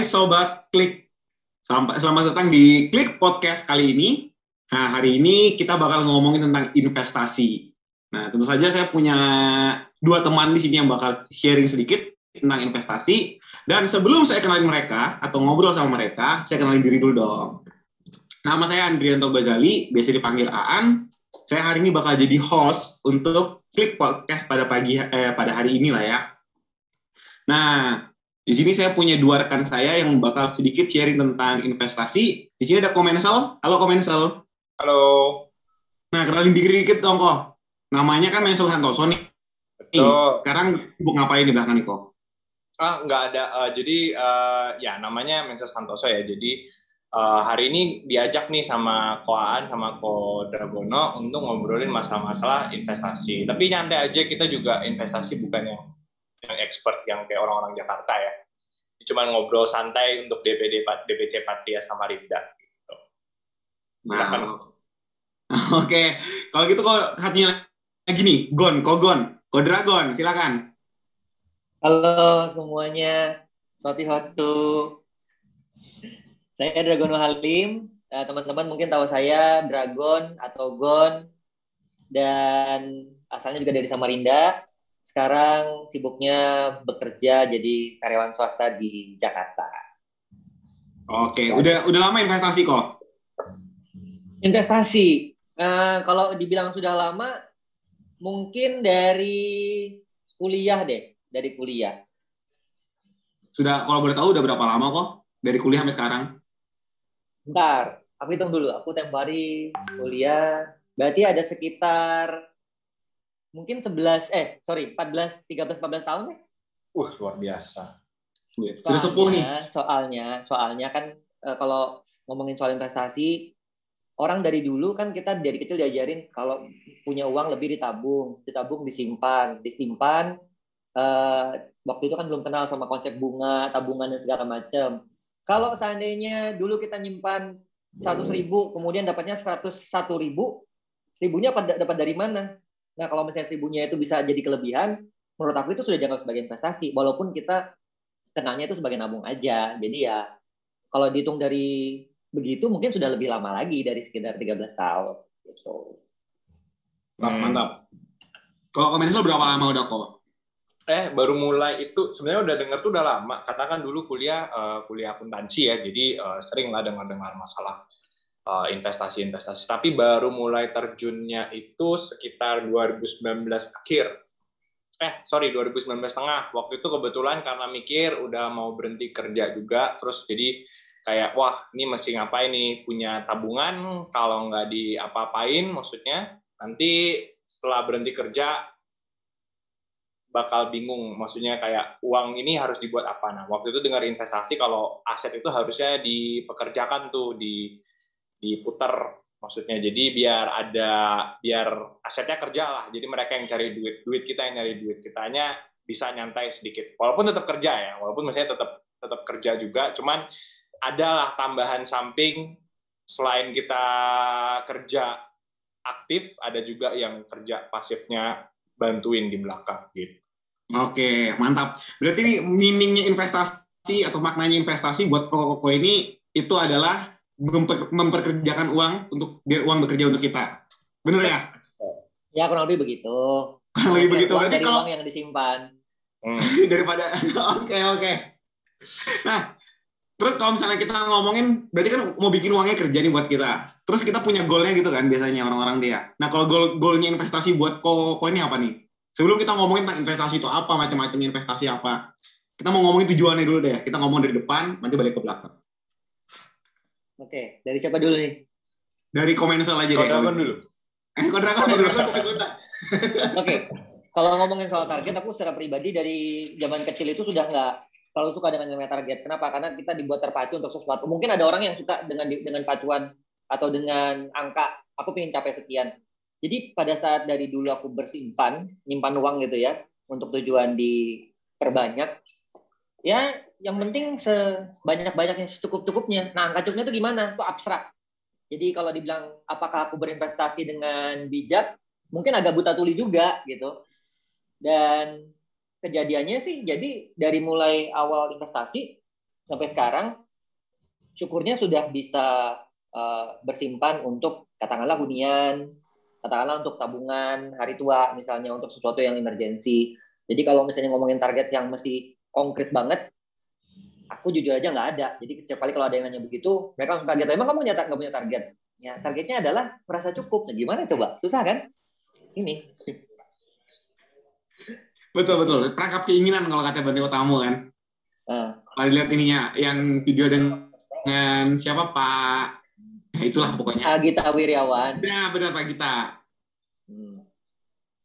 Hai Sobat Klik, selamat, selamat datang di Klik Podcast kali ini. Nah, hari ini kita bakal ngomongin tentang investasi. Nah, tentu saja saya punya dua teman di sini yang bakal sharing sedikit tentang investasi. Dan sebelum saya kenalin mereka atau ngobrol sama mereka, saya kenalin diri dulu dong. Nama saya Andrianto Bazali, biasa dipanggil Aan. Saya hari ini bakal jadi host untuk Klik Podcast pada pagi eh, pada hari ini lah ya. Nah, di sini saya punya dua rekan saya yang bakal sedikit sharing tentang investasi. Di sini ada Komensel. Halo Komensel. Halo. Nah, kenalin diri dikit dong kok. Namanya kan Mensel Santoso nih. Betul. Sekarang sibuk ngapain di belakang nih kok? Ah, nggak ada. Uh, jadi uh, ya namanya Mensel Santoso ya. Jadi uh, hari ini diajak nih sama Koaan sama Ko Dragono untuk ngobrolin masalah-masalah investasi. Tapi nyantai aja kita juga investasi bukan yang yang expert yang kayak orang-orang Jakarta ya. Cuma ngobrol santai untuk DPD DPC Patria sama Rinda. Gitu. Silakan. Nah, Oke, kalau gitu kok hatinya lagi nih, Gon, kok Gon, kok Dragon, silakan. Halo semuanya, suatu waktu. Saya Dragon Halim, eh, teman-teman mungkin tahu saya Dragon atau Gon, dan asalnya juga dari Samarinda sekarang sibuknya bekerja jadi karyawan swasta di Jakarta. Oke, udah udah lama investasi kok? Investasi, uh, kalau dibilang sudah lama, mungkin dari kuliah deh, dari kuliah. Sudah, kalau boleh tahu udah berapa lama kok dari kuliah sampai sekarang? Bentar, aku hitung dulu. Aku tempo hari kuliah, berarti ada sekitar mungkin 11 eh sorry 14 13 14 tahun ya. Uh luar biasa. Sudah sepuh nih. Soalnya soalnya kan e, kalau ngomongin soal investasi orang dari dulu kan kita dari kecil diajarin kalau punya uang lebih ditabung, ditabung disimpan, disimpan e, waktu itu kan belum kenal sama konsep bunga, tabungan dan segala macam. Kalau seandainya dulu kita nyimpan 100 ribu, kemudian dapatnya 101 ribu, seribunya dapat dari mana? Nah, kalau misalnya seribunya itu bisa jadi kelebihan, menurut aku itu sudah dianggap sebagai investasi, walaupun kita kenalnya itu sebagai nabung aja. Jadi ya, kalau dihitung dari begitu, mungkin sudah lebih lama lagi dari sekitar 13 tahun. Gitu. Mantap, hmm. mantap. Kalau komentar berapa lama udah kok? Eh, baru mulai itu sebenarnya udah denger tuh udah lama. Karena kan dulu kuliah uh, kuliah akuntansi ya, jadi uh, sering lah dengar-dengar masalah investasi-investasi. Tapi baru mulai terjunnya itu sekitar 2019 akhir. Eh, sorry, 2019 tengah. Waktu itu kebetulan karena mikir udah mau berhenti kerja juga, terus jadi kayak, wah, ini mesti ngapain nih, punya tabungan, kalau nggak diapa-apain, maksudnya, nanti setelah berhenti kerja, bakal bingung, maksudnya kayak uang ini harus dibuat apa. Nah, waktu itu dengar investasi, kalau aset itu harusnya dipekerjakan tuh, di diputar maksudnya jadi biar ada biar asetnya kerja lah. Jadi mereka yang cari duit duit kita yang nyari duit kitanya bisa nyantai sedikit. Walaupun tetap kerja ya walaupun misalnya tetap tetap kerja juga cuman adalah tambahan samping selain kita kerja aktif ada juga yang kerja pasifnya bantuin di belakang gitu. Oke mantap. Berarti ini meaningnya investasi atau maknanya investasi buat koko-koko ini itu adalah memper, memperkerjakan uang untuk biar uang bekerja untuk kita. Benar ya? Ya kurang lebih begitu. Kurang lebih begitu. Berarti kalau uang yang disimpan. Hmm. daripada oke oke. Okay, okay. Nah, terus kalau misalnya kita ngomongin berarti kan mau bikin uangnya kerja nih buat kita. Terus kita punya goalnya gitu kan biasanya orang-orang dia. Nah, kalau goal goalnya investasi buat koko ini apa nih? Sebelum kita ngomongin tentang investasi itu apa, macam-macam investasi apa, kita mau ngomongin tujuannya dulu deh. Kita ngomong dari depan, nanti balik ke belakang. Oke, dari siapa dulu nih? Dari komensel aja deh. Kodragon dulu. Eh, Kodragon dulu. Oke, kalau ngomongin soal target, aku secara pribadi dari zaman kecil itu sudah nggak terlalu suka dengan namanya target. Kenapa? Karena kita dibuat terpacu untuk sesuatu. Mungkin ada orang yang suka dengan dengan pacuan atau dengan angka. Aku pengen capai sekian. Jadi pada saat dari dulu aku bersimpan, nyimpan uang gitu ya, untuk tujuan diperbanyak, ya yang penting sebanyak-banyaknya secukup-cukupnya. Nah, angka cukupnya itu gimana? Itu abstrak. Jadi kalau dibilang apakah aku berinvestasi dengan bijak, mungkin agak buta tuli juga gitu. Dan kejadiannya sih jadi dari mulai awal investasi sampai sekarang syukurnya sudah bisa uh, bersimpan untuk katakanlah hunian, katakanlah untuk tabungan hari tua misalnya untuk sesuatu yang emergensi. Jadi kalau misalnya ngomongin target yang mesti konkret banget, aku jujur aja nggak ada. Jadi setiap kali kalau ada yang nanya begitu, mereka langsung kaget. Emang kamu nyata nggak punya target? Ya targetnya adalah merasa cukup. Nah gimana coba? Susah kan? Ini. Betul betul. Perangkap keinginan kalau kata Bante Tamu kan. Uh. Kalau dilihat ininya, yang video dengan siapa Pak? Nah, itulah pokoknya. Uh, Gita Wiryawan. Ya benar Pak Gita. Hmm.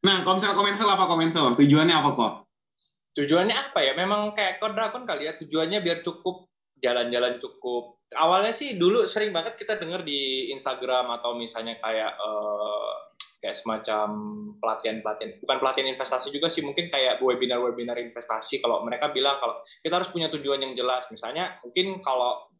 Nah, kalau misalnya komensel apa komensel? Tujuannya apa kok? Tujuannya apa ya? Memang kayak kode drakon kali ya. Tujuannya biar cukup jalan-jalan cukup. Awalnya sih dulu sering banget kita dengar di Instagram atau misalnya kayak uh, kayak semacam pelatihan-pelatihan. Bukan pelatihan investasi juga sih, mungkin kayak webinar-webinar investasi. Kalau mereka bilang kalau kita harus punya tujuan yang jelas. Misalnya mungkin kalau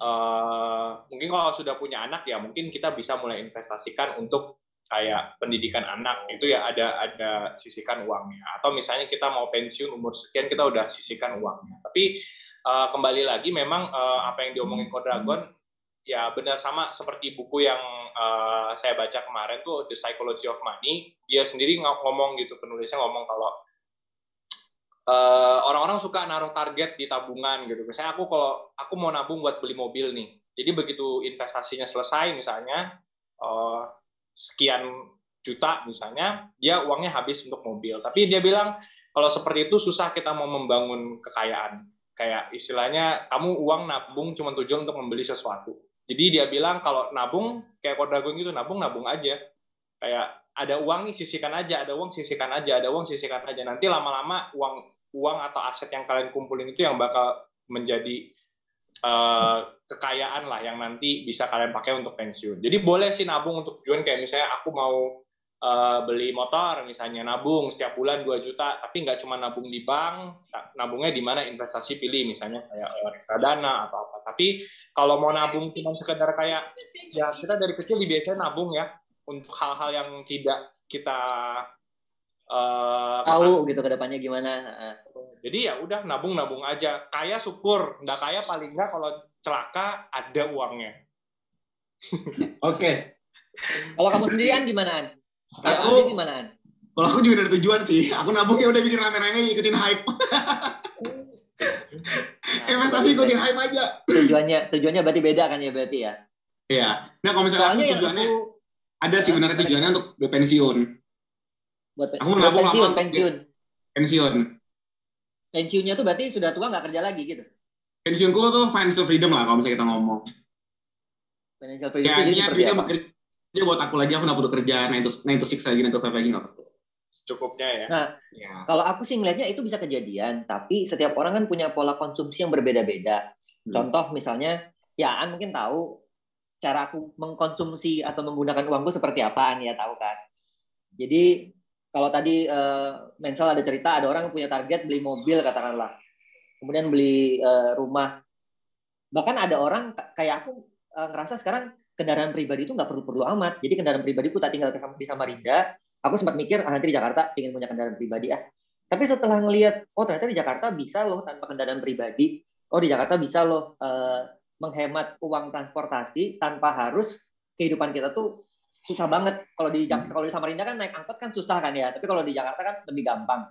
uh, mungkin kalau sudah punya anak ya mungkin kita bisa mulai investasikan untuk kayak pendidikan anak itu ya ada ada sisihkan uangnya. Atau misalnya kita mau pensiun umur sekian kita udah sisihkan uangnya. Tapi uh, kembali lagi memang uh, apa yang diomongin Kodragon ya benar sama seperti buku yang uh, saya baca kemarin tuh The Psychology of Money. Dia sendiri ngomong gitu penulisnya ngomong kalau orang-orang uh, suka naruh target di tabungan gitu. Misalnya aku kalau aku mau nabung buat beli mobil nih. Jadi begitu investasinya selesai misalnya uh, sekian juta misalnya, dia uangnya habis untuk mobil. Tapi dia bilang kalau seperti itu susah kita mau membangun kekayaan. Kayak istilahnya kamu uang nabung cuma tujuan untuk membeli sesuatu. Jadi dia bilang kalau nabung kayak kodagung gitu nabung nabung aja. Kayak ada uang nih sisihkan aja, ada uang sisihkan aja, ada uang sisihkan aja. Nanti lama-lama uang uang atau aset yang kalian kumpulin itu yang bakal menjadi uh, kekayaan lah yang nanti bisa kalian pakai untuk pensiun. Jadi boleh sih nabung untuk tujuan kayak misalnya aku mau uh, beli motor misalnya nabung setiap bulan 2 juta tapi nggak cuma nabung di bank nabungnya di mana? Investasi pilih misalnya kayak reksadana atau apa. Tapi kalau mau nabung cuma sekedar kayak ya kita dari kecil biasanya nabung ya untuk hal-hal yang tidak kita uh, tahu gitu ke depannya gimana jadi ya udah nabung-nabung aja. Kaya syukur, nggak kaya paling nggak kalau celaka ada uangnya. Oke. Okay. Kalau kamu sendirian gimana? Aku gimana? Kalau aku juga ada tujuan sih. Aku nabungnya udah bikin rame-rame ikutin hype. Nah, Investasi ikutin hype aja. Tujuannya tujuannya berarti beda kan ya berarti ya? Iya. Nah kalau misalnya Soalnya aku tujuannya aku, ada sih benar tujuannya untuk pensiun. Buat, aku buat pensiun, pensiun. Pensiun pensiunnya tuh berarti sudah tua nggak kerja lagi gitu? Pensiunku tuh financial freedom lah kalau misalnya kita ngomong. Financial freedom ya, seperti apa? Bekerja buat aku lagi, aku nggak perlu kerja 9 to, 9 to 6 lagi, 9 to 5 lagi nggak perlu. Cukupnya ya. Nah, ya. kalau aku sih ngelihatnya itu bisa kejadian, tapi setiap orang kan punya pola konsumsi yang berbeda-beda. Hmm. Contoh misalnya, ya An mungkin tahu cara aku mengkonsumsi atau menggunakan uangku seperti apaan ya tahu kan. Jadi kalau tadi uh, Mensel ada cerita ada orang yang punya target beli mobil katakanlah. Kemudian beli uh, rumah. Bahkan ada orang kayak aku uh, ngerasa sekarang kendaraan pribadi itu nggak perlu-perlu amat. Jadi kendaraan pribadiku tak tinggal di Samarinda. Aku sempat mikir ah, nanti di Jakarta ingin punya kendaraan pribadi ah. Tapi setelah ngelihat oh ternyata di Jakarta bisa loh tanpa kendaraan pribadi. Oh di Jakarta bisa loh uh, menghemat uang transportasi tanpa harus kehidupan kita tuh susah banget. Kalau di hmm. kalau di Samarinda kan naik angkot kan susah kan ya tapi kalau di Jakarta kan lebih gampang.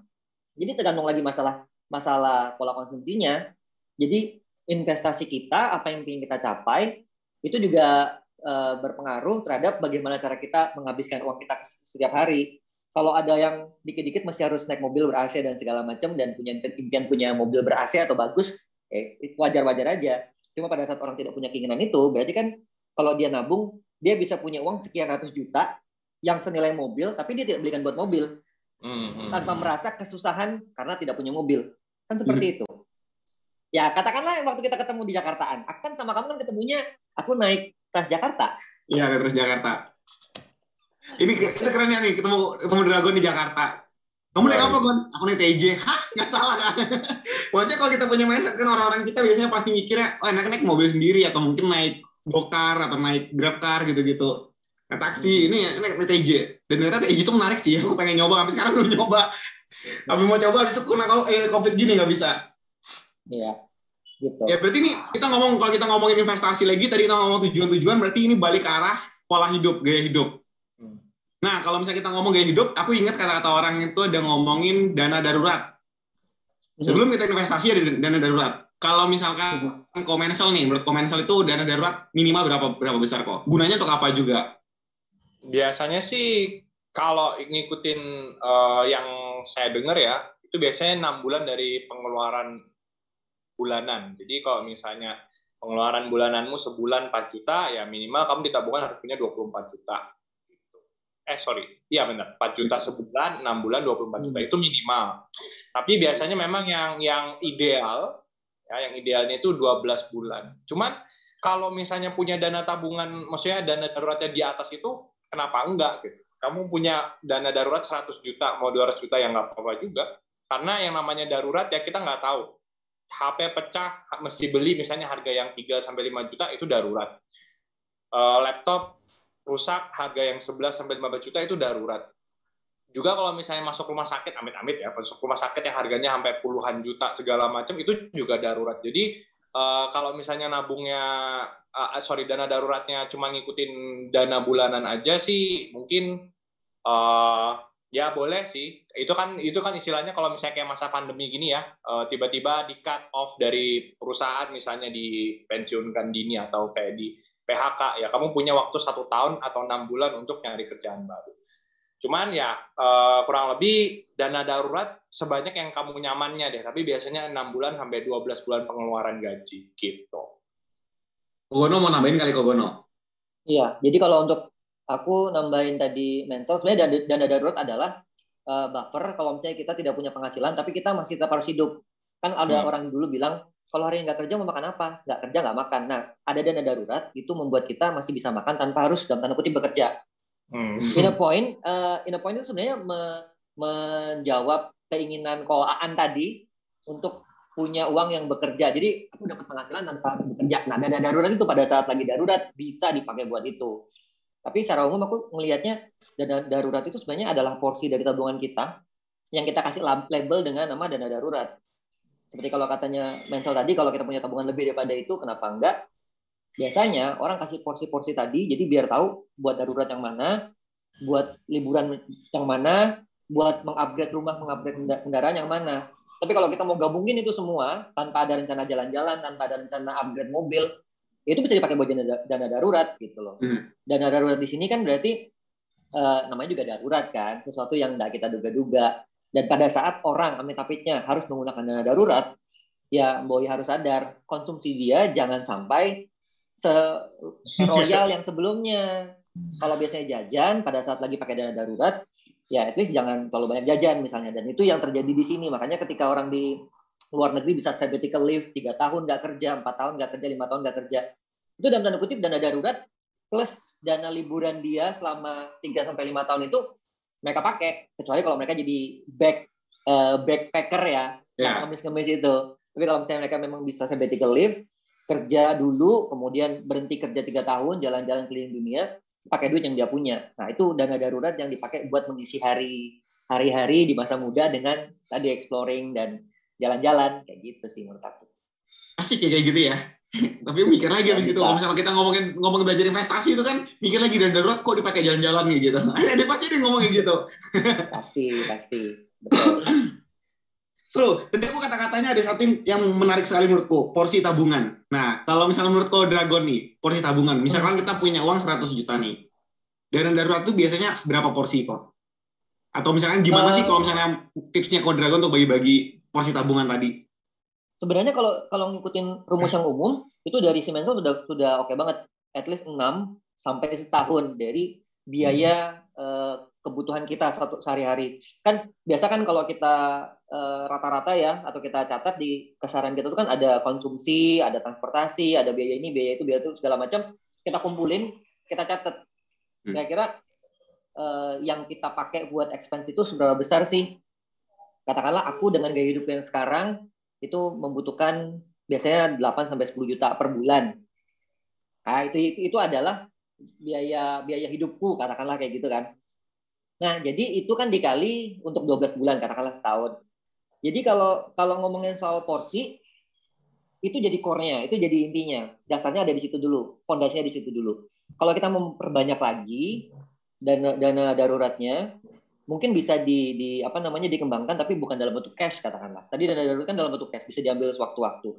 Jadi tergantung lagi masalah masalah pola konsumsinya. Jadi investasi kita apa yang ingin kita capai itu juga e, berpengaruh terhadap bagaimana cara kita menghabiskan uang kita setiap hari. Kalau ada yang dikit-dikit masih harus naik mobil ber AC dan segala macam dan punya impian punya mobil ber AC atau bagus eh, wajar-wajar aja. Cuma pada saat orang tidak punya keinginan itu berarti kan kalau dia nabung dia bisa punya uang sekian ratus juta yang senilai mobil, tapi dia tidak belikan buat mobil hmm, tanpa merasa kesusahan karena tidak punya mobil. Kan seperti hmm. itu. Ya katakanlah waktu kita ketemu di Jakartaan, aku kan sama kamu kan ketemunya aku naik Transjakarta. Iya naik Transjakarta. Ini kita keren ya nih ketemu ketemu Dragon di Jakarta. Kamu naik apa, Gon? Aku naik TJ. Hah? Nggak salah kan? Maksudnya kalau kita punya mindset kan orang-orang kita biasanya pasti mikirnya, oh enak naik mobil sendiri atau mungkin naik gokar atau naik grab car gitu-gitu naik taksi hmm. ini naik, TJ dan ternyata TJ itu menarik sih aku pengen nyoba tapi sekarang belum nyoba tapi mau coba itu kena kalau eh, covid gini nggak bisa iya Gitu. Ya berarti ini kita ngomong kalau kita ngomongin investasi lagi tadi kita ngomong tujuan-tujuan berarti ini balik ke arah pola hidup, gaya hidup. Hmm. Nah, kalau misalnya kita ngomong gaya hidup, aku ingat kata-kata orang itu ada ngomongin dana darurat. Hmm. Sebelum kita investasi ada dana darurat. Kalau misalkan hmm. komensel nih, menurut komensel itu dana darurat minimal berapa berapa besar kok? Gunanya untuk apa juga? Biasanya sih kalau ngikutin uh, yang saya dengar ya, itu biasanya enam bulan dari pengeluaran bulanan. Jadi kalau misalnya pengeluaran bulananmu sebulan 4 juta, ya minimal kamu di tabungan harus punya 24 juta. Gitu. Eh, sorry. Iya benar. 4 juta sebulan, 6 bulan 24 juta. Hmm. Itu minimal. Tapi biasanya memang yang yang ideal, ya yang idealnya itu 12 bulan. Cuman kalau misalnya punya dana tabungan, maksudnya dana daruratnya di atas itu, kenapa enggak gitu? Kamu punya dana darurat 100 juta, mau 200 juta yang nggak apa-apa juga. Karena yang namanya darurat ya kita nggak tahu HP pecah mesti beli misalnya harga yang 3 sampai 5 juta itu darurat. Uh, laptop rusak harga yang 11 sampai 15 juta itu darurat. Juga kalau misalnya masuk rumah sakit amit-amit ya, masuk rumah sakit yang harganya sampai puluhan juta segala macam itu juga darurat. Jadi uh, kalau misalnya nabungnya uh, sorry dana daruratnya cuma ngikutin dana bulanan aja sih mungkin uh, Ya boleh sih. Itu kan itu kan istilahnya kalau misalnya kayak masa pandemi gini ya, eh, tiba-tiba di cut off dari perusahaan misalnya dipensiunkan dini atau kayak di PHK ya kamu punya waktu satu tahun atau enam bulan untuk nyari kerjaan baru. Cuman ya eh, kurang lebih dana darurat sebanyak yang kamu nyamannya deh. Tapi biasanya enam bulan sampai 12 bulan pengeluaran gaji gitu. Kogono mau nambahin kali Kogono? Iya, jadi kalau untuk aku nambahin tadi mensel sebenarnya dana, dana darurat adalah uh, buffer kalau misalnya kita tidak punya penghasilan tapi kita masih tetap harus hidup kan ada hmm. orang dulu bilang kalau hari ini nggak kerja mau makan apa nggak kerja nggak makan nah ada dana darurat itu membuat kita masih bisa makan tanpa harus dalam tanda kutip bekerja hmm. in a point uh, in a point itu sebenarnya me, menjawab keinginan koaan tadi untuk punya uang yang bekerja jadi aku dapat penghasilan tanpa bekerja nah dana darurat itu pada saat lagi darurat bisa dipakai buat itu tapi secara umum aku melihatnya dana darurat itu sebenarnya adalah porsi dari tabungan kita yang kita kasih label dengan nama dana darurat. Seperti kalau katanya Mensel tadi, kalau kita punya tabungan lebih daripada itu, kenapa enggak? Biasanya orang kasih porsi-porsi tadi, jadi biar tahu buat darurat yang mana, buat liburan yang mana, buat mengupgrade rumah, mengupgrade kendaraan yang mana. Tapi kalau kita mau gabungin itu semua, tanpa ada rencana jalan-jalan, tanpa ada rencana upgrade mobil, ya itu bisa dipakai buat dana, dana darurat gitu loh. Hmm. Dana darurat di sini kan berarti uh, namanya juga darurat kan, sesuatu yang tidak kita duga-duga. Dan pada saat orang amit amitnya harus menggunakan dana darurat, ya Boy harus sadar konsumsi dia jangan sampai royal yang sebelumnya. Kalau biasanya jajan pada saat lagi pakai dana darurat, ya at least jangan terlalu banyak jajan misalnya. Dan itu yang terjadi di sini. Makanya ketika orang di luar negeri bisa sabbatical leave tiga tahun nggak kerja empat tahun nggak kerja lima tahun nggak kerja itu dalam tanda kutip dana darurat plus dana liburan dia selama tiga sampai lima tahun itu mereka pakai kecuali kalau mereka jadi back uh, backpacker ya yeah. ngemis-ngemis itu tapi kalau misalnya mereka memang bisa sabbatical leave kerja dulu kemudian berhenti kerja tiga tahun jalan-jalan keliling dunia pakai duit yang dia punya. Nah itu dana darurat yang dipakai buat mengisi hari hari-hari di masa muda dengan tadi exploring dan jalan-jalan kayak gitu sih menurut aku. Asik ya kayak gitu ya. Tapi mikir lagi abis gitu kalau misalnya kita ngomongin ngomong belajar investasi itu kan mikir lagi dan darurat kok dipakai jalan-jalan gitu. Ada pasti dia ngomongin gitu. Pasti pasti. betul Seru. Tadi aku kata-katanya ada satu yang menarik sekali menurutku, porsi tabungan. Nah, kalau misalnya menurutku Dragon nih, porsi tabungan. Misalkan kita punya uang 100 juta nih. Dana darurat itu biasanya berapa porsi kok? Atau misalkan gimana uh, sih kalau misalnya tipsnya kok Dragon untuk bagi-bagi porsi tabungan tadi? Sebenarnya kalau kalau ngikutin rumus yang umum itu dari Siemens sudah sudah oke okay banget. At least 6 sampai setahun dari biaya uh, kebutuhan kita satu sehari-hari. Kan biasa kan kalau kita eh, rata-rata uh, ya atau kita catat di kesaran kita itu kan ada konsumsi, ada transportasi, ada biaya ini, biaya itu, biaya itu segala macam kita kumpulin, kita catat. Hmm. Kira-kira uh, yang kita pakai buat expense itu seberapa besar sih? katakanlah aku dengan gaya hidup yang sekarang itu membutuhkan biasanya 8 sampai 10 juta per bulan. Nah, itu itu adalah biaya biaya hidupku katakanlah kayak gitu kan. Nah, jadi itu kan dikali untuk 12 bulan katakanlah setahun. Jadi kalau kalau ngomongin soal porsi itu jadi core-nya, itu jadi intinya. Dasarnya ada di situ dulu, fondasinya di situ dulu. Kalau kita memperbanyak lagi dana dana daruratnya, mungkin bisa di, di apa namanya dikembangkan tapi bukan dalam bentuk cash katakanlah. Tadi dana darurat kan dalam bentuk cash bisa diambil sewaktu-waktu.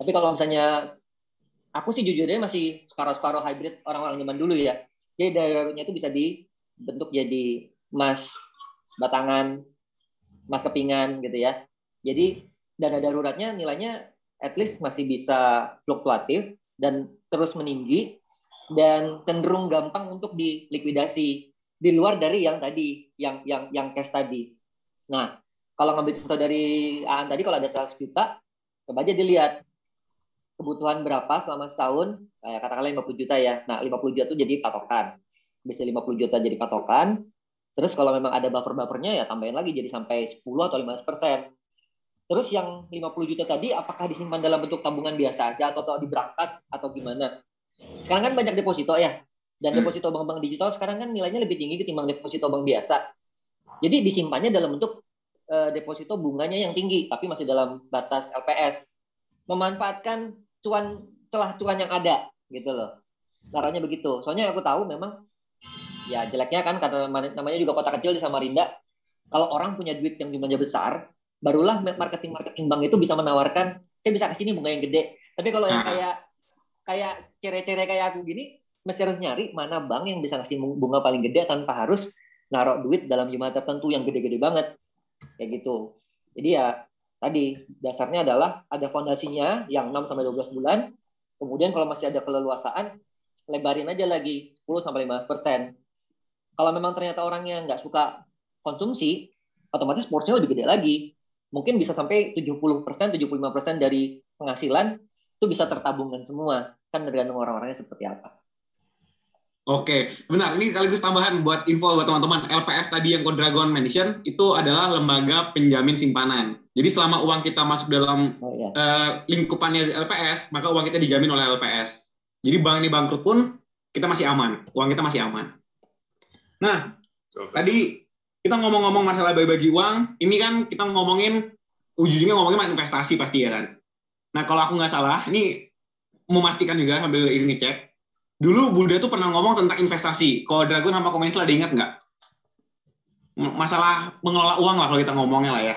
Tapi kalau misalnya aku sih jujurnya masih separuh-separuh hybrid orang-orang zaman dulu ya. Jadi daruratnya itu bisa dibentuk jadi emas batangan, emas kepingan gitu ya. Jadi dana daruratnya nilainya at least masih bisa fluktuatif dan terus meninggi dan cenderung gampang untuk dilikuidasi di luar dari yang tadi yang yang yang cash tadi. Nah, kalau ngambil contoh dari Aan tadi kalau ada 100 juta, coba aja dilihat kebutuhan berapa selama setahun, kayak katakanlah 50 juta ya. Nah, 50 juta itu jadi patokan. Bisa 50 juta jadi patokan. Terus kalau memang ada buffer-buffernya ya tambahin lagi jadi sampai 10 atau 15 persen. Terus yang 50 juta tadi apakah disimpan dalam bentuk tabungan biasa aja atau, atau di brankas atau gimana? Sekarang kan banyak deposito ya. Dan hmm. deposito bank-bank digital sekarang kan nilainya lebih tinggi ketimbang deposito bank biasa. Jadi disimpannya dalam bentuk uh, deposito bunganya yang tinggi tapi masih dalam batas LPS. Memanfaatkan cuan celah cuan yang ada gitu loh. Caranya begitu. Soalnya aku tahu memang ya jeleknya kan kata namanya juga kota kecil di Samarinda. Kalau orang punya duit yang jumlahnya besar, barulah marketing marketing bank itu bisa menawarkan saya bisa kasih ini bunga yang gede. Tapi kalau yang nah. kayak kayak cere-cere kayak aku gini mesti harus nyari mana bank yang bisa kasih bunga paling gede tanpa harus naruh duit dalam jumlah tertentu yang gede-gede banget. Kayak gitu. Jadi ya tadi dasarnya adalah ada fondasinya yang 6 sampai 12 bulan. Kemudian kalau masih ada keleluasaan lebarin aja lagi 10 sampai 15 persen kalau memang ternyata orangnya nggak suka konsumsi otomatis porsinya lebih gede lagi mungkin bisa sampai 70%, 75% dari penghasilan itu bisa tertabungkan semua. Kan tergantung orang-orangnya seperti apa. Oke, benar. Ini sekaligus tambahan buat info buat teman-teman. LPS tadi yang Dragon mention itu adalah lembaga penjamin simpanan. Jadi selama uang kita masuk dalam oh, iya. uh, lingkupannya LPS, maka uang kita dijamin oleh LPS. Jadi bank ini bangkrut pun kita masih aman, uang kita masih aman. Nah, okay. tadi kita ngomong-ngomong masalah bagi-bagi uang, ini kan kita ngomongin ujungnya ngomongin investasi pasti ya kan. Nah kalau aku nggak salah, ini memastikan juga sambil ini ngecek. Dulu Buddha tuh pernah ngomong tentang investasi. Kalau Dragon sama Komensil ada ingat nggak? Masalah mengelola uang lah kalau kita ngomongnya lah ya.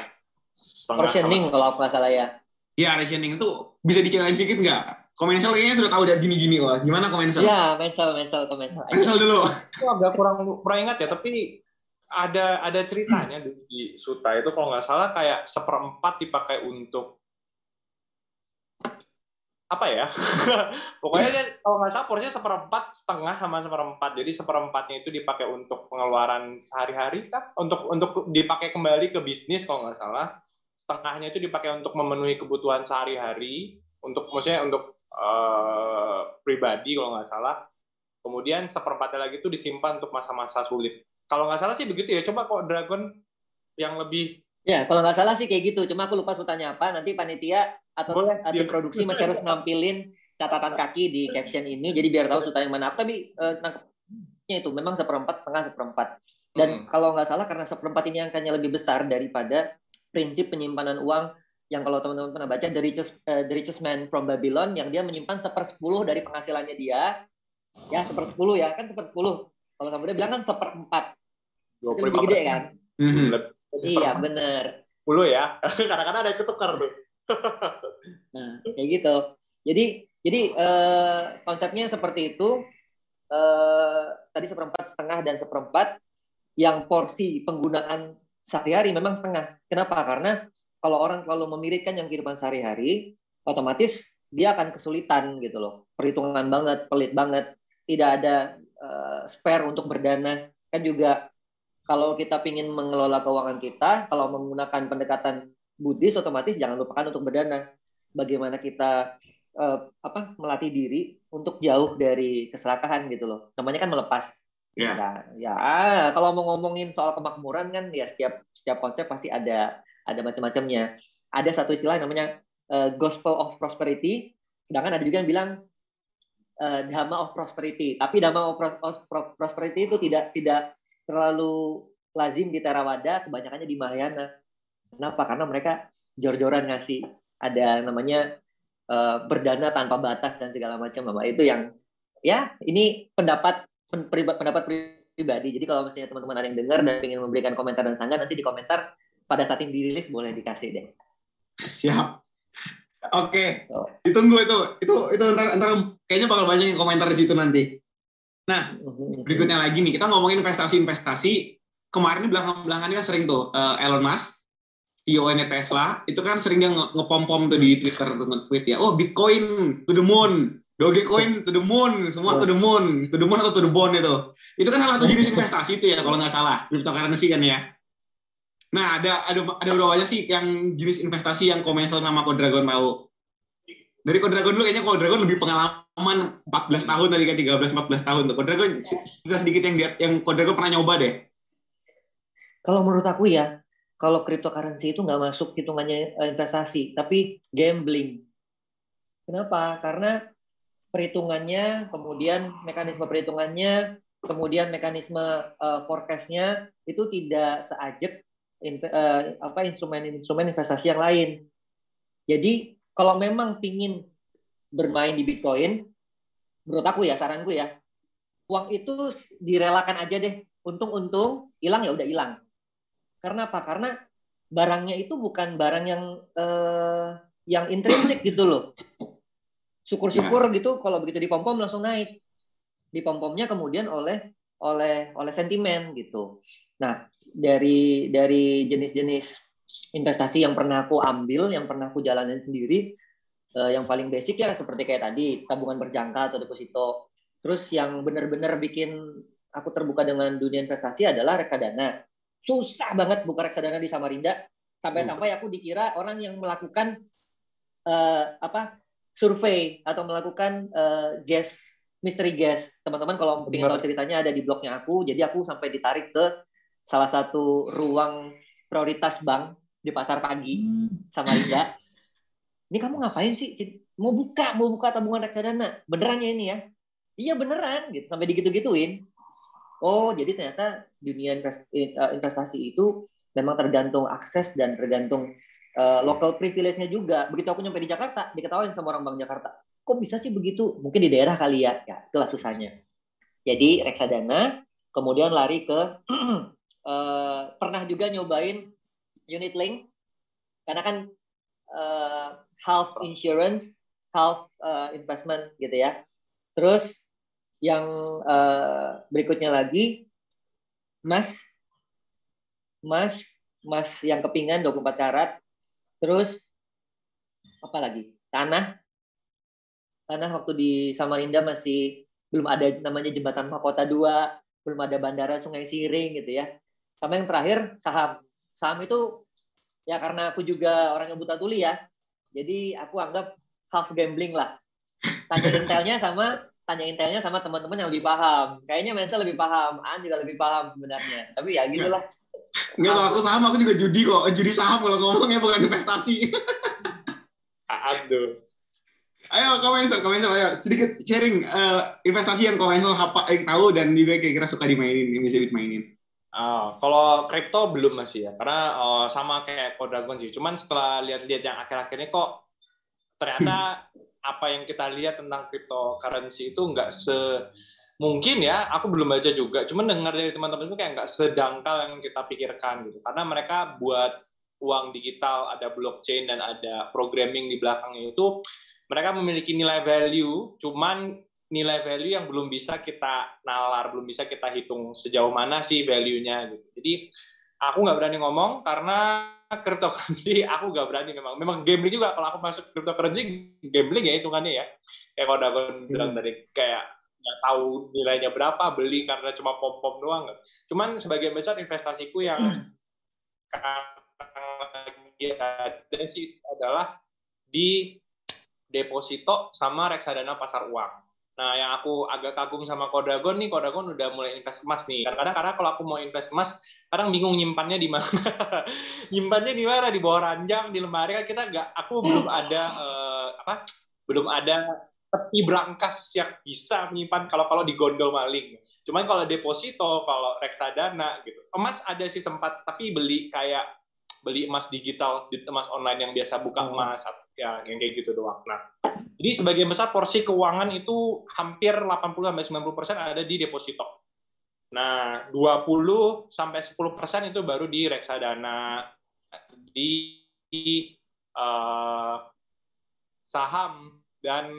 Rationing kalau aku nggak salah ya. Iya, rationing itu bisa diceritain sedikit nggak? Komensel kayaknya sudah tahu udah gini-gini wah. Gimana Komensel? Iya, Mensel, Mensel, Komensel. Mensel dulu. Aku agak kurang kurang ingat ya, tapi ada ada ceritanya hmm. di Suta itu kalau nggak salah kayak seperempat dipakai untuk apa ya pokoknya dia kalau nggak salah porsinya seperempat setengah sama seperempat jadi seperempatnya itu dipakai untuk pengeluaran sehari-hari kan untuk untuk dipakai kembali ke bisnis kalau nggak salah setengahnya itu dipakai untuk memenuhi kebutuhan sehari-hari untuk maksudnya untuk uh, pribadi kalau nggak salah kemudian seperempatnya lagi itu disimpan untuk masa-masa sulit kalau nggak salah sih begitu ya. Coba kok Dragon yang lebih Ya, kalau nggak salah sih kayak gitu. Cuma aku lupa sebutnya apa. Nanti panitia atau Boleh, tim produksi masih harus nampilin catatan kaki di caption ini. Jadi biar tahu sultan yang mana. Tapi eh, nangkepnya itu memang seperempat, setengah seperempat. Dan hmm. kalau nggak salah karena seperempat ini angkanya lebih besar daripada prinsip penyimpanan uang yang kalau teman-teman pernah baca dari richest, uh, the richest man from Babylon yang dia menyimpan sepersepuluh dari penghasilannya dia ya sepersepuluh ya kan sepersepuluh kalau kamu bilang kan seperempat itu lebih gede kan? Mm-hmm. Iya benar. Puluh ya. Kadang-kadang ada yang ketukar tuh. nah kayak gitu. Jadi jadi eh, konsepnya seperti itu. Eh, tadi seperempat setengah dan seperempat. Yang porsi penggunaan sehari-hari memang setengah. Kenapa? Karena kalau orang kalau memilihkan yang kehidupan sehari-hari, otomatis dia akan kesulitan gitu loh. Perhitungan banget, pelit banget. Tidak ada uh, spare untuk berdana. Kan juga kalau kita ingin mengelola keuangan kita, kalau menggunakan pendekatan Buddhis, otomatis jangan lupakan untuk berdana. Bagaimana kita uh, apa melatih diri untuk jauh dari keserakahan gitu loh. Namanya kan melepas. Ya, ya kalau mau ngomongin soal kemakmuran kan ya setiap setiap konsep pasti ada ada macam-macamnya. Ada satu istilah namanya uh, gospel of prosperity, sedangkan ada juga yang bilang uh, dhamma of prosperity. Tapi dhamma of, prosperity itu tidak tidak terlalu lazim di Theravada, kebanyakannya di Mahayana. Kenapa? Karena mereka jor-joran ngasih ada namanya uh, berdana tanpa batas dan segala macam Bapak. Itu yang ya ini pendapat pendapat pribadi. Jadi kalau misalnya teman-teman ada yang dengar dan ingin memberikan komentar dan sanggah nanti di komentar pada saat ini dirilis boleh dikasih deh. Siap. Oke, okay. ditunggu itu. Itu itu ntar, ntar kayaknya bakal banyak yang komentar di situ nanti. Nah, mm-hmm. berikutnya lagi nih, kita ngomongin investasi-investasi. Kemarin belakang-belakangan ini kan sering tuh uh, Elon Musk, CEO-nya Tesla, itu kan sering dia ngepom-pom tuh di Twitter tuh nge-tweet ya, oh Bitcoin to the moon, Dogecoin to the moon, semua to the moon, to the moon atau to the bone itu. Itu kan salah satu jenis investasi itu ya kalau nggak salah, cryptocurrency kan ya. Nah, ada ada ada berapa banyak sih yang jenis investasi yang komersial sama Kodragon tahu? Dari Kodragon dulu kayaknya Kodragon lebih pengalaman 14 tahun tadi kan 13 14 tahun tuh. Kodragon sudah sedikit yang dia yang Kodragon pernah nyoba deh. Kalau menurut aku ya, kalau cryptocurrency itu nggak masuk hitungannya eh, investasi, tapi gambling. Kenapa? Karena perhitungannya, kemudian mekanisme perhitungannya, kemudian mekanisme uh, forecastnya itu tidak uh, apa instrumen-instrumen investasi yang lain. Jadi kalau memang pingin bermain di Bitcoin, menurut aku ya saranku ya, uang itu direlakan aja deh. Untung-untung, hilang ya udah hilang. Karena apa? Karena barangnya itu bukan barang yang uh, yang intrinsik gitu loh. Syukur-syukur gitu kalau begitu dipom-pom langsung naik. Dipom-pomnya kemudian oleh oleh oleh sentimen gitu. Nah, dari dari jenis-jenis investasi yang pernah aku ambil, yang pernah aku jalanin sendiri, uh, yang paling basic ya seperti kayak tadi tabungan berjangka atau deposito. Terus yang benar-benar bikin aku terbuka dengan dunia investasi adalah reksadana. Susah banget buka reksadana di Samarinda. Sampai-sampai aku dikira orang yang melakukan uh, apa survei atau melakukan uh, guess mystery guess. Teman-teman kalau ingin tahu ceritanya ada di blognya aku. Jadi aku sampai ditarik ke salah satu ruang prioritas bank di pasar pagi sama Ida. Ini kamu ngapain sih? Mau buka, mau buka tabungan reksadana. Beneran ya ini ya? Iya beneran gitu. Sampai digitu-gituin. Oh, jadi ternyata dunia eh, investasi itu memang tergantung akses dan tergantung uh, local privilege-nya juga. Begitu aku nyampe di Jakarta, diketawain sama orang Bank Jakarta. Kok bisa sih begitu? Mungkin di daerah kali ya. Ya, itulah susahnya. Jadi reksadana, kemudian lari ke uh, pernah juga nyobain unit link. Karena kan uh, half insurance half uh, investment gitu ya. Terus yang uh, berikutnya lagi mas mas mas yang kepingan 24 karat. Terus apa lagi? Tanah. Tanah waktu di Samarinda masih belum ada namanya jembatan mahkota 2 belum ada bandara Sungai Siring gitu ya sama yang terakhir saham. Saham itu ya karena aku juga orang yang buta tuli ya. Jadi aku anggap half gambling lah. Tanya intelnya sama tanya intelnya sama teman-teman yang lebih paham. Kayaknya Mensa lebih paham, An juga lebih paham sebenarnya. Tapi ya gitulah. Enggak, kalau aku saham aku juga judi kok. Judi saham kalau ngomongnya bukan investasi. Aduh. Ayo komentar, komentar, ayo sedikit sharing uh, investasi yang komentar apa yang tahu dan juga kira-kira suka dimainin, yang bisa dimainin. Oh, kalau kripto belum masih ya, karena oh, sama kayak Kodragon sih. Cuman setelah lihat-lihat yang akhir-akhir ini kok ternyata apa yang kita lihat tentang cryptocurrency itu nggak se mungkin ya. Aku belum baca juga. Cuman dengar dari teman-teman itu kayak nggak sedangkal yang kita pikirkan gitu. Karena mereka buat uang digital, ada blockchain dan ada programming di belakangnya itu mereka memiliki nilai value. Cuman nilai value yang belum bisa kita nalar, belum bisa kita hitung sejauh mana sih value-nya gitu. Jadi aku nggak berani ngomong karena cryptocurrency aku nggak berani memang. Memang gambling juga kalau aku masuk cryptocurrency gambling ya hitungannya ya. Kayak kalau aku bilang hmm. dari kayak nggak tahu nilainya berapa beli karena cuma pom pom doang. Cuman sebagian besar investasiku yang hmm. lagi ada sih adalah di deposito sama reksadana pasar uang. Nah, yang aku agak kagum sama Kodagon nih, Kodagon udah mulai invest emas nih. Kadang-kadang karena kalau aku mau invest emas, kadang bingung nyimpannya di mana. nyimpannya di mana? Di bawah ranjang, di lemari kan kita nggak. Aku belum ada uh, apa? Belum ada peti berangkas yang bisa menyimpan kalau kalau di gondol maling. Cuman kalau deposito, kalau reksadana gitu. Emas ada sih sempat, tapi beli kayak beli emas digital, emas online yang biasa buka hmm. emas ya yang kayak gitu doang. Nah, jadi sebagian besar porsi keuangan itu hampir 80 sampai 90 persen ada di deposito. Nah, 20 sampai 10 persen itu baru di reksadana di, di uh, saham dan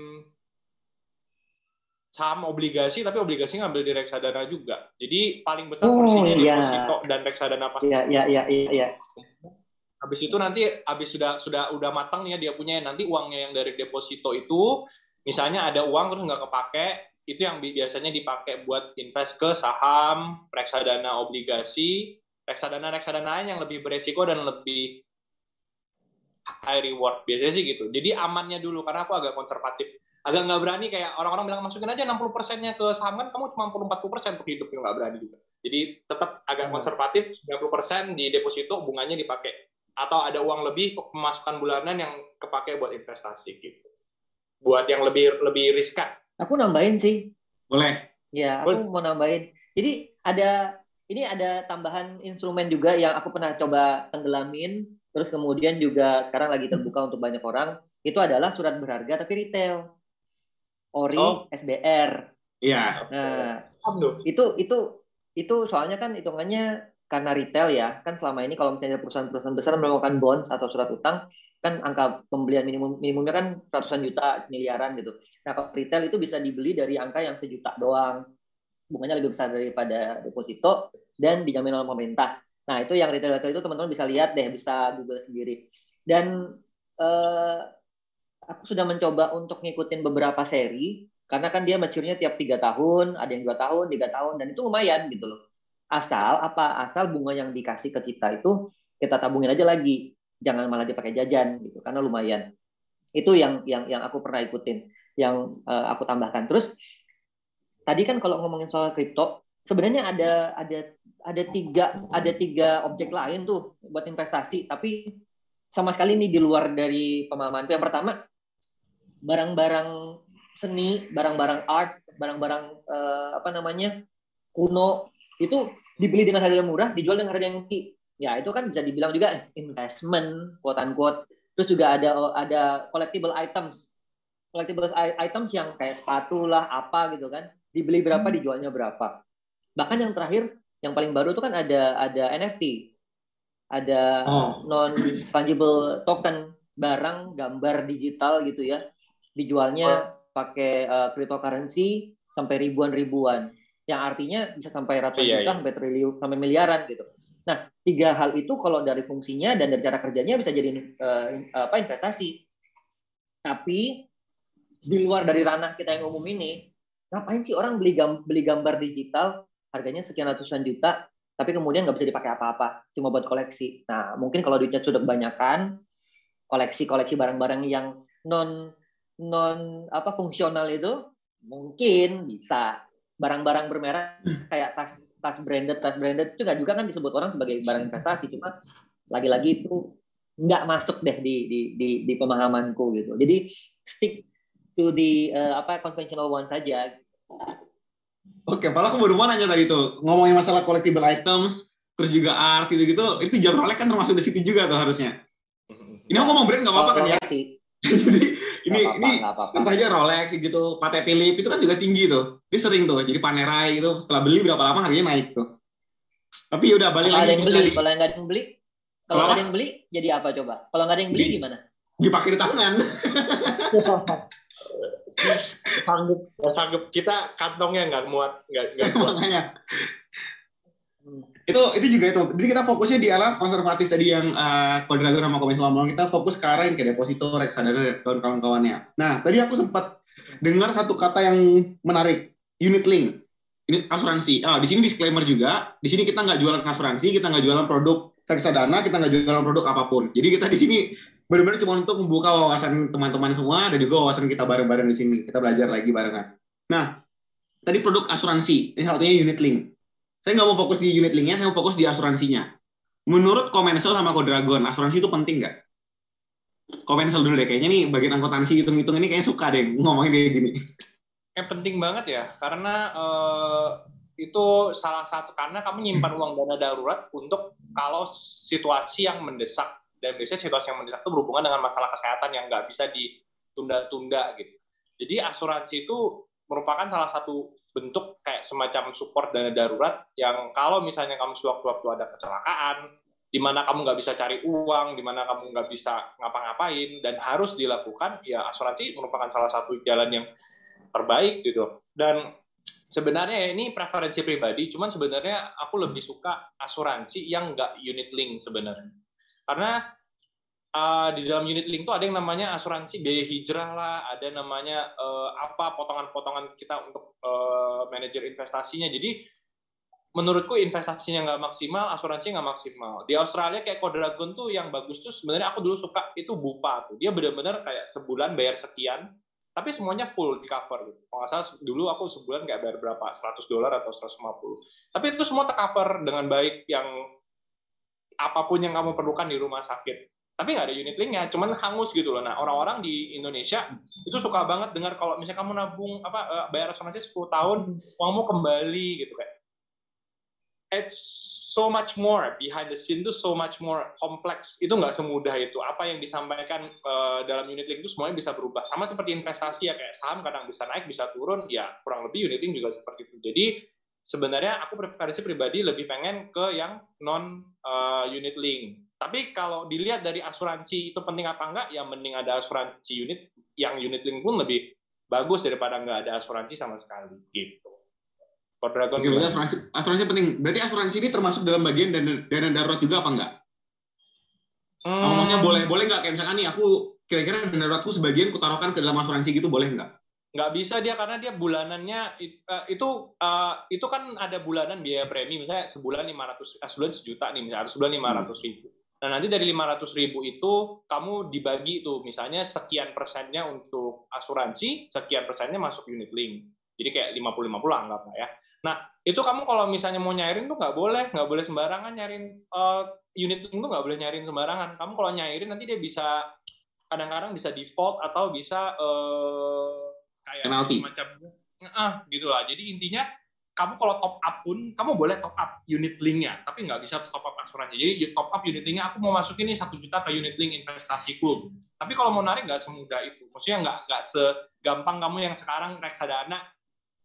saham obligasi tapi obligasi ngambil di reksadana juga. Jadi paling besar oh, porsinya di iya. deposito dan reksadana pasti. Iya iya iya iya. Habis itu nanti habis sudah sudah udah matang nih ya dia punya nanti uangnya yang dari deposito itu misalnya ada uang terus nggak kepake itu yang biasanya dipakai buat invest ke saham, reksadana obligasi, reksadana reksadana lain yang lebih beresiko dan lebih high reward biasanya sih gitu. Jadi amannya dulu karena aku agak konservatif agak nggak berani kayak orang-orang bilang masukin aja 60 persennya ke saham kan kamu cuma 40 persen untuk hidup nggak berani juga. Jadi tetap agak hmm. konservatif 90 persen di deposito bunganya dipakai atau ada uang lebih pemasukan bulanan yang kepake buat investasi gitu. Buat yang lebih lebih riskan. Aku nambahin sih. Boleh. Ya, aku Boleh. mau nambahin. Jadi ada ini ada tambahan instrumen juga yang aku pernah coba tenggelamin, terus kemudian juga sekarang lagi terbuka untuk banyak orang. Itu adalah surat berharga tapi retail. Ori, oh. SBR. Iya. Nah, itu itu itu soalnya kan hitungannya karena retail ya, kan selama ini kalau misalnya perusahaan-perusahaan besar melakukan bonds atau surat utang, kan angka pembelian minimum minimumnya kan ratusan juta, miliaran gitu. Nah, kalau retail itu bisa dibeli dari angka yang sejuta doang. Bunganya lebih besar daripada deposito dan dijamin oleh pemerintah. Nah, itu yang retail-retail itu teman-teman bisa lihat deh, bisa Google sendiri. Dan eh, aku sudah mencoba untuk ngikutin beberapa seri karena kan dia maturnya tiap tiga tahun, ada yang dua tahun, tiga tahun, dan itu lumayan gitu loh. Asal apa? Asal bunga yang dikasih ke kita itu kita tabungin aja lagi, jangan malah dipakai jajan gitu, karena lumayan. Itu yang yang yang aku pernah ikutin, yang uh, aku tambahkan. Terus tadi kan kalau ngomongin soal kripto, sebenarnya ada ada ada tiga ada tiga objek lain tuh buat investasi, tapi sama sekali ini di luar dari pemahaman. Yang pertama barang-barang seni, barang-barang art, barang-barang uh, apa namanya kuno itu dibeli dengan harga murah, dijual dengan harga yang tinggi. Ya itu kan bisa dibilang juga investment, quote unquote. Terus juga ada ada collectible items, collectible items yang kayak sepatu lah, apa gitu kan, dibeli berapa, hmm. dijualnya berapa. Bahkan yang terakhir, yang paling baru itu kan ada ada NFT, ada oh. non fungible token, barang gambar digital gitu ya dijualnya pakai uh, cryptocurrency sampai ribuan-ribuan yang artinya bisa sampai ratusan iya, juta iya. sampai triliun sampai miliaran gitu. Nah, tiga hal itu kalau dari fungsinya dan dari cara kerjanya bisa jadi uh, apa investasi. Tapi di luar dari ranah kita yang umum ini, ngapain sih orang beli gam beli gambar digital harganya sekian ratusan juta, tapi kemudian nggak bisa dipakai apa-apa, cuma buat koleksi. Nah, mungkin kalau duitnya sudah kebanyakan, koleksi-koleksi barang-barang yang non non apa fungsional itu mungkin bisa barang-barang bermerek kayak tas tas branded tas branded itu juga kan disebut orang sebagai barang investasi cuma lagi-lagi itu nggak masuk deh di, di di di pemahamanku gitu jadi stick to the uh, apa conventional one saja Oke, malah aku baru mau nanya tadi tuh ngomongin masalah collectible items, terus juga art gitu gitu, itu jam Rolex kan termasuk di situ juga tuh harusnya. Ini aku ngomong brand nggak apa-apa kan ya? Jadi ini apa -apa, ini contoh aja Rolex gitu, Patek Philippe itu kan juga tinggi tuh. Dia sering tuh jadi panerai itu setelah beli berapa lama harganya naik tuh. Tapi udah balik kalau lagi. Ada yang beli, kalau nggak ada yang beli, kalau nggak ada yang beli jadi apa coba? Kalau nggak ada yang beli gimana? Dipakai di tangan. sanggup sanggup kita kantongnya nggak muat nggak nggak muat. Makanya itu itu juga itu. Jadi kita fokusnya di alam konservatif tadi yang uh, kalau Dragon sama Komisi ngomong kita fokus ke arah yang kayak deposito reksadana dan kawan-kawannya nah tadi aku sempat dengar satu kata yang menarik. Unit link. Ini asuransi. Ah di sini disclaimer juga. Di sini kita nggak jualan asuransi kita nggak jualan produk reksadana kita nggak jualan produk apa pun. Jadi kita di sini benar-benar cuma untuk membuka wawasan teman-teman semua dan juga wawasan kita bareng-bareng di sini. Kita belajar lagi barengan. Nah tadi produk asuransi. Ini satunya unit link saya nggak mau fokus di unit linknya, saya mau fokus di asuransinya. Menurut Komensel sama Kodragon, asuransi itu penting nggak? Komensel dulu deh, kayaknya nih bagian akuntansi hitung-hitung ini kayaknya suka deh ngomongin kayak gini. Yang penting banget ya, karena uh, itu salah satu karena kamu nyimpan uang dana darurat untuk kalau situasi yang mendesak dan biasanya situasi yang mendesak itu berhubungan dengan masalah kesehatan yang nggak bisa ditunda-tunda gitu. Jadi asuransi itu merupakan salah satu bentuk kayak semacam support dana darurat yang kalau misalnya kamu sewaktu-waktu ada kecelakaan, di mana kamu nggak bisa cari uang, di mana kamu nggak bisa ngapa-ngapain, dan harus dilakukan, ya asuransi merupakan salah satu jalan yang terbaik gitu. Dan sebenarnya ini preferensi pribadi, cuman sebenarnya aku lebih suka asuransi yang nggak unit link sebenarnya. Karena uh, di dalam unit link itu ada yang namanya asuransi biaya hijrah lah, ada namanya uh, apa potongan-potongan kita untuk uh, manajer investasinya. Jadi menurutku investasinya nggak maksimal, asuransi nggak maksimal. Di Australia kayak Kodragon tuh yang bagus tuh sebenarnya aku dulu suka itu Bupa tuh. Dia benar-benar kayak sebulan bayar sekian, tapi semuanya full di cover gitu. Kalau nggak salah dulu aku sebulan nggak bayar berapa, 100 dolar atau 150. Tapi itu semua tercover dengan baik yang apa pun yang kamu perlukan di rumah sakit. Tapi nggak ada unit linknya, cuman hangus gitu loh. Nah orang-orang di Indonesia itu suka banget dengar kalau misalnya kamu nabung apa eh, bayar asuransi 10 tahun, uangmu kembali gitu kayak. It's so much more behind the scene itu so much more kompleks itu nggak semudah itu. Apa yang disampaikan uh, dalam unit link itu semuanya bisa berubah. Sama seperti investasi ya kayak saham kadang bisa naik bisa turun ya kurang lebih unit link juga seperti itu. Jadi sebenarnya aku preferensi pribadi lebih pengen ke yang non uh, unit link tapi kalau dilihat dari asuransi itu penting apa enggak ya mending ada asuransi unit yang unit link pun lebih bagus daripada nggak ada asuransi sama sekali gitu Dragon Oke, berarti asuransi, asuransi penting. Berarti asuransi ini termasuk dalam bagian dana, dana darurat juga apa enggak? Hmm. Ngomongnya boleh, boleh nggak? Kayak misalkan nih, aku kira-kira dana daruratku sebagian kutaruhkan ke dalam asuransi gitu, boleh nggak? Nggak bisa dia karena dia bulanannya eh, itu uh, itu kan ada bulanan biaya premi misalnya sebulan 500 eh, sebulan sejuta nih misalnya sebulan 500 ribu. Nah nanti dari 500 ribu itu kamu dibagi tuh misalnya sekian persennya untuk asuransi, sekian persennya masuk unit link. Jadi kayak 50-50 anggap lah ya. Nah, itu kamu kalau misalnya mau nyairin tuh nggak boleh, nggak boleh sembarangan nyairin uh, unit itu nggak boleh nyairin sembarangan. Kamu kalau nyairin nanti dia bisa kadang-kadang bisa default atau bisa uh, kayak penalti macam ah gitu lah. Jadi intinya kamu kalau top up pun kamu boleh top up unit linknya, tapi nggak bisa top up asuransi. Jadi top up unit linknya aku mau masukin ini satu juta ke unit link investasiku. Tapi kalau mau narik nggak semudah itu. Maksudnya nggak nggak segampang kamu yang sekarang reksadana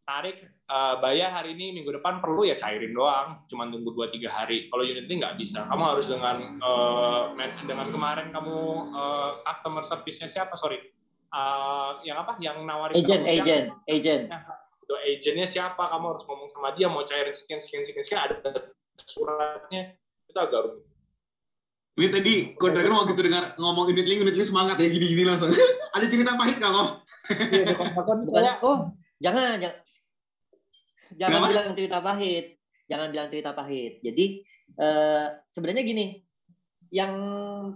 tarik uh, bayar hari ini minggu depan perlu ya cairin doang. Cuma tunggu dua tiga hari. Kalau unit ini nggak bisa. Kamu harus dengan uh, dengan kemarin kamu uh, customer service-nya siapa? Sorry. Uh, yang apa? Yang nawarin agent agent agent. Nah, itu agentnya siapa? Kamu harus ngomong sama dia. Mau cairin sekian sekian sekian sekian. Ada suratnya. Itu agak rumit. Ini tadi kau dengar waktu itu dengar ngomong unit link unit link semangat ya gini-gini langsung. Ada cerita pahit nggak kok? Iya, bukan, oh jangan jangan. Jangan Kenapa? bilang cerita pahit. Jangan bilang cerita pahit. Jadi uh, sebenarnya gini. Yang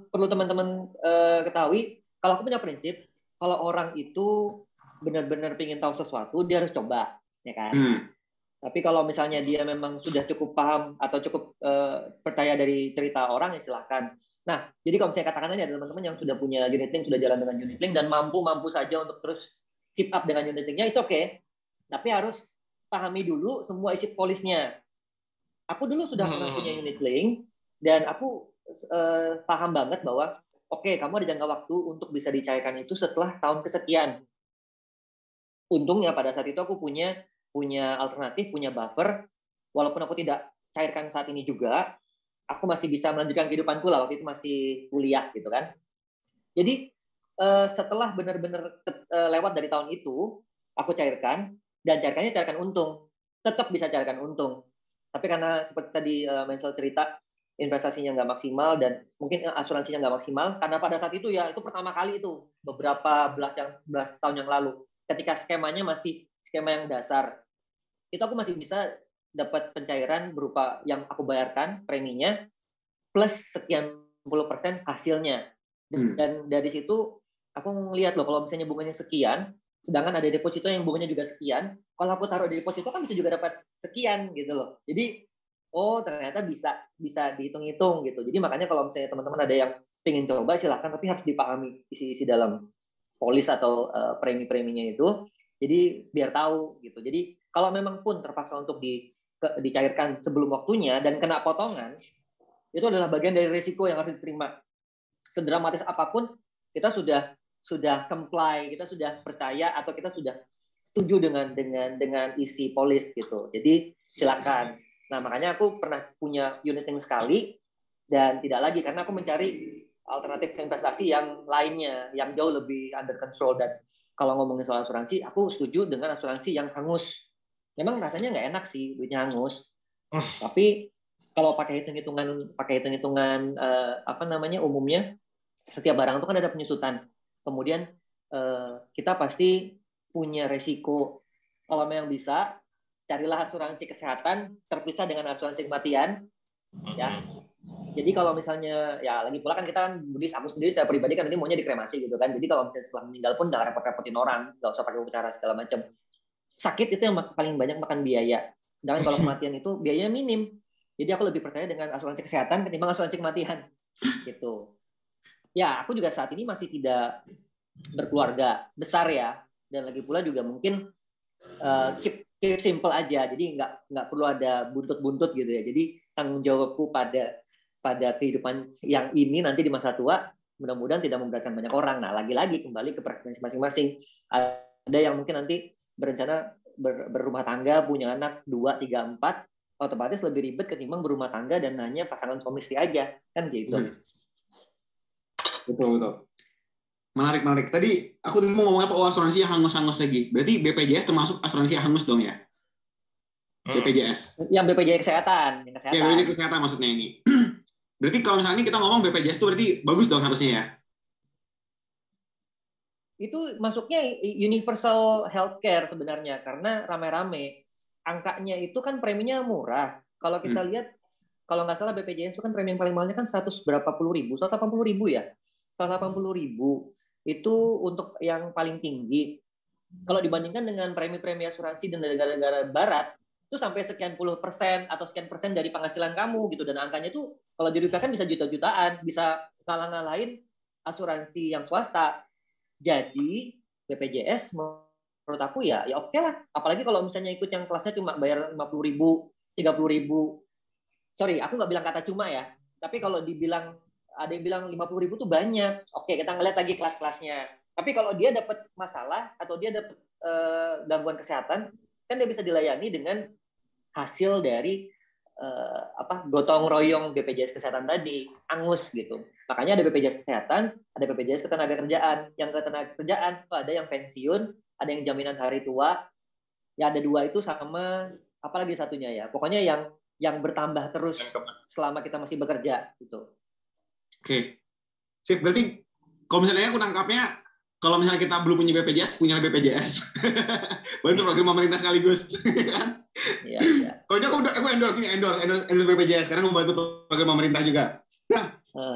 perlu teman-teman uh, ketahui kalau aku punya prinsip kalau orang itu benar-benar ingin tahu sesuatu dia harus coba ya kan hmm. tapi kalau misalnya dia memang sudah cukup paham atau cukup uh, percaya dari cerita orang ya silahkan nah jadi kalau saya katakan aja ada teman-teman yang sudah punya unit link sudah jalan dengan unit link dan mampu mampu saja untuk terus keep up dengan unit linknya itu oke okay. tapi harus pahami dulu semua isi polisnya. Aku dulu sudah pernah hmm. punya unit link dan aku uh, paham banget bahwa oke okay, kamu ada jangka waktu untuk bisa dicairkan itu setelah tahun kesekian. Untungnya pada saat itu aku punya punya alternatif, punya buffer. Walaupun aku tidak cairkan saat ini juga, aku masih bisa melanjutkan kehidupanku lah waktu itu masih kuliah gitu kan. Jadi uh, setelah benar-benar uh, lewat dari tahun itu, aku cairkan. Dan carikannya carikan untung. Tetap bisa carikan untung. Tapi karena seperti tadi uh, Mensel cerita investasinya nggak maksimal dan mungkin eh, asuransinya nggak maksimal karena pada saat itu ya itu pertama kali itu. Beberapa belas yang belas tahun yang lalu ketika skemanya masih skema yang dasar. Itu aku masih bisa dapat pencairan berupa yang aku bayarkan preminya plus sekian puluh persen hasilnya. Dan, hmm. dan dari situ aku ngelihat loh kalau misalnya bunganya sekian sedangkan ada deposito yang bunganya juga sekian kalau aku taruh di deposito kan bisa juga dapat sekian gitu loh. Jadi oh ternyata bisa bisa dihitung-hitung gitu. Jadi makanya kalau misalnya teman-teman ada yang pengen coba silahkan tapi harus dipahami isi-isi dalam polis atau uh, premi-preminya itu jadi biar tahu gitu jadi kalau memang pun terpaksa untuk di ke, dicairkan sebelum waktunya dan kena potongan itu adalah bagian dari risiko yang harus diterima sedramatis apa pun kita sudah sudah comply, kita sudah percaya atau kita sudah setuju dengan dengan dengan isi polis gitu. Jadi silakan. Nah makanya aku pernah punya uniting sekali dan tidak lagi karena aku mencari alternatif investasi yang lainnya yang jauh lebih under control dan kalau ngomongin soal asuransi, aku setuju dengan asuransi yang hangus. Memang rasanya nggak enak sih duitnya hangus. Tapi kalau pakai hitung-hitungan pakai hitung-hitungan uh, apa namanya umumnya setiap barang itu kan ada penyusutan. Kemudian uh, kita pasti punya resiko kalau memang bisa carilah asuransi kesehatan terpisah dengan asuransi kematian ya jadi kalau misalnya ya lagi pula kan kita kan Budis aku sendiri saya pribadi kan nanti maunya dikremasi gitu kan. Jadi kalau misalnya setelah meninggal pun nggak repot-repotin orang nggak usah pakai upacara segala macam. Sakit itu yang paling banyak makan biaya. Sedangkan kalau kematian itu biayanya minim. Jadi aku lebih percaya dengan asuransi kesehatan ketimbang asuransi kematian. Gitu. Ya aku juga saat ini masih tidak berkeluarga besar ya. Dan lagi pula juga mungkin uh, keep keep simple aja. Jadi nggak nggak perlu ada buntut-buntut gitu ya. Jadi tanggung jawabku pada pada kehidupan yang ini nanti di masa tua mudah-mudahan tidak memberatkan banyak orang. Nah, lagi-lagi kembali ke preferensi masing-masing. Ada yang mungkin nanti berencana ber, berumah tangga, punya anak dua, tiga, empat, otomatis lebih ribet ketimbang berumah tangga dan hanya pasangan suami istri aja, kan gitu. Hmm. Betul betul. Menarik menarik. Tadi aku tadi mau ngomong apa? Oh asuransi yang hangus-hangus lagi. Berarti BPJS termasuk asuransi yang hangus dong ya? Hmm. BPJS. Yang BPJS kesehatan. Yang kesehatan. Ya, BPJS kesehatan maksudnya ini. Berarti kalau misalnya kita ngomong BPJS itu berarti bagus dong harusnya ya? Itu masuknya universal healthcare sebenarnya karena rame-rame. Angkanya itu kan preminya murah. Kalau kita hmm. lihat, kalau nggak salah BPJS itu kan premi yang paling mahalnya kan 100 berapa puluh ribu, 180 ribu ya, 180 ribu itu untuk yang paling tinggi. Kalau dibandingkan dengan premi-premi asuransi di negara-negara barat, itu sampai sekian puluh persen atau sekian persen dari penghasilan kamu gitu. Dan angkanya itu kalau dirupiahkan bisa juta-jutaan bisa ngalah-ngalahin asuransi yang swasta. Jadi BPJS menurut aku ya ya oke okay lah. Apalagi kalau misalnya ikut yang kelasnya cuma bayar lima puluh ribu tiga puluh ribu. Sorry aku nggak bilang kata cuma ya. Tapi kalau dibilang ada yang bilang lima puluh ribu tuh banyak. Oke kita ngeliat lagi kelas-kelasnya. Tapi kalau dia dapat masalah atau dia dapat uh, gangguan kesehatan kan dia bisa dilayani dengan hasil dari uh, apa gotong royong BPJS kesehatan tadi angus gitu. Makanya ada BPJS kesehatan ada BPJS ketenaga kerjaan. Yang ketenaga kerjaan ada yang pensiun ada yang jaminan hari tua. Ya ada dua itu sama apalagi satunya ya. Pokoknya yang yang bertambah terus selama kita masih bekerja gitu. Oke. Sip berarti kalau misalnya aku nangkapnya kalau misalnya kita belum punya BPJS, punya BPJS. Bantu program pemerintah sekaligus. kan? Iya, iya. Kalau aku udah aku endorse ini, endorse, endorse, endorse BPJS karena membantu program pemerintah juga. Nah, uh.